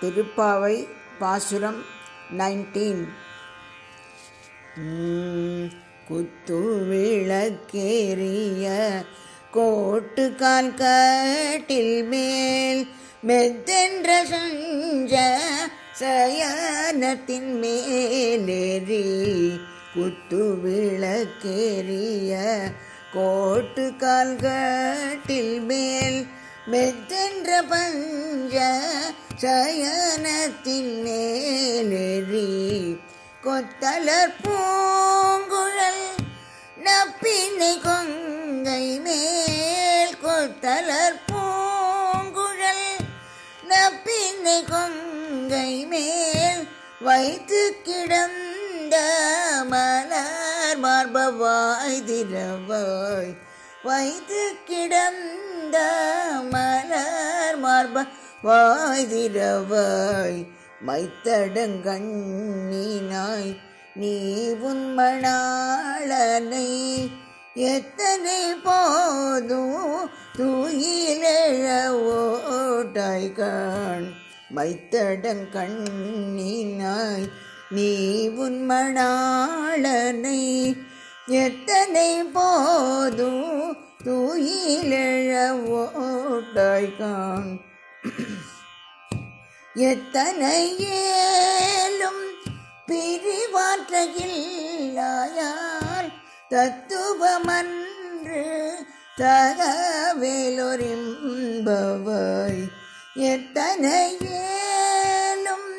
திருப்பாவை பாசுரம் நைன்டீன் குத்து விளக்கேறிய கோட்டுக்கால் கட்டில் மேல் மெத்தென்ற சஞ்ச சயனத்தின் மேலேறி குத்து விளக்கேறிய கோட்டுக்கால் கட்டில் மேல் மெத்தென்ற பஞ்ச சயனத்தின் மேலேறி கொத்தலர் பூங்குழல் நப்பினை கொங்கை மேல் கொத்தலர் பூங்குழல் நப்பினை கொங்கை மேல் வைத்து கிடந்த மலர் மார்பவாய் திரவாய் வைத்து கிடந்த வாய்திரவாய் மைத்தடங்கண்ணினாய் நீ உன்மணாளனை எத்தனை போதும் தூயிலெழ ஓட்டாய் கண். மைத்தடங்கண்ணினாய் நீ உன்மணாளனை எத்தனை போதும் தூயிலெழ ஓட்டாய் கான் எத்தனை ஏலும் பிரிவாற்றையில்லாயால் தத்துவமன்று தகவேலொரிம்பவாய் எத்தனை ஏலும்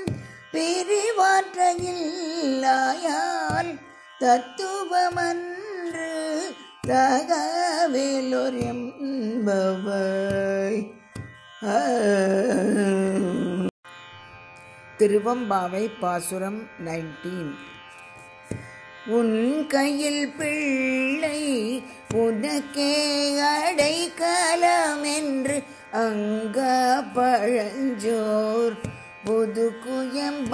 பிரிவாற்றையில்லாயால் தத்துவமன்று தகவேலொரிம்பவாய் திருவம்பாவை பாசுரம் நைன்டீன் உன் கையில் பிள்ளை உனக்கே அடைக்கலம் என்று அங்க பழஞ்சோர் புது குயம்பாச்சத்தால்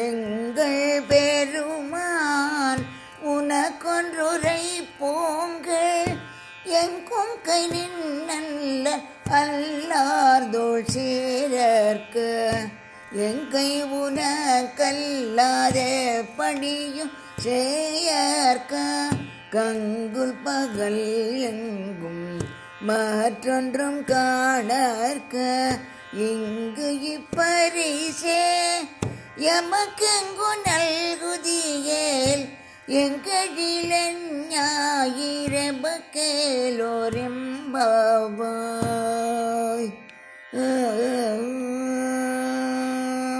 எங்கள் பெருமான் உனக்கொன்றுரை போங்கள் எங்கும் கை நின்னல்ல அல்லார்தோள் சீரர்க்கு எங்கை உனக்கல்லாத படியும் செய்யற்க கங்குல் பகல் எங்கும் மற்றொன்றும் காணற்க இங்கு இப்பரிசே எமக்கெங்கு நல்குதியேல் എങ്കഴിലൻ ഞായിരബക്കേലൊരെമ്പാവായി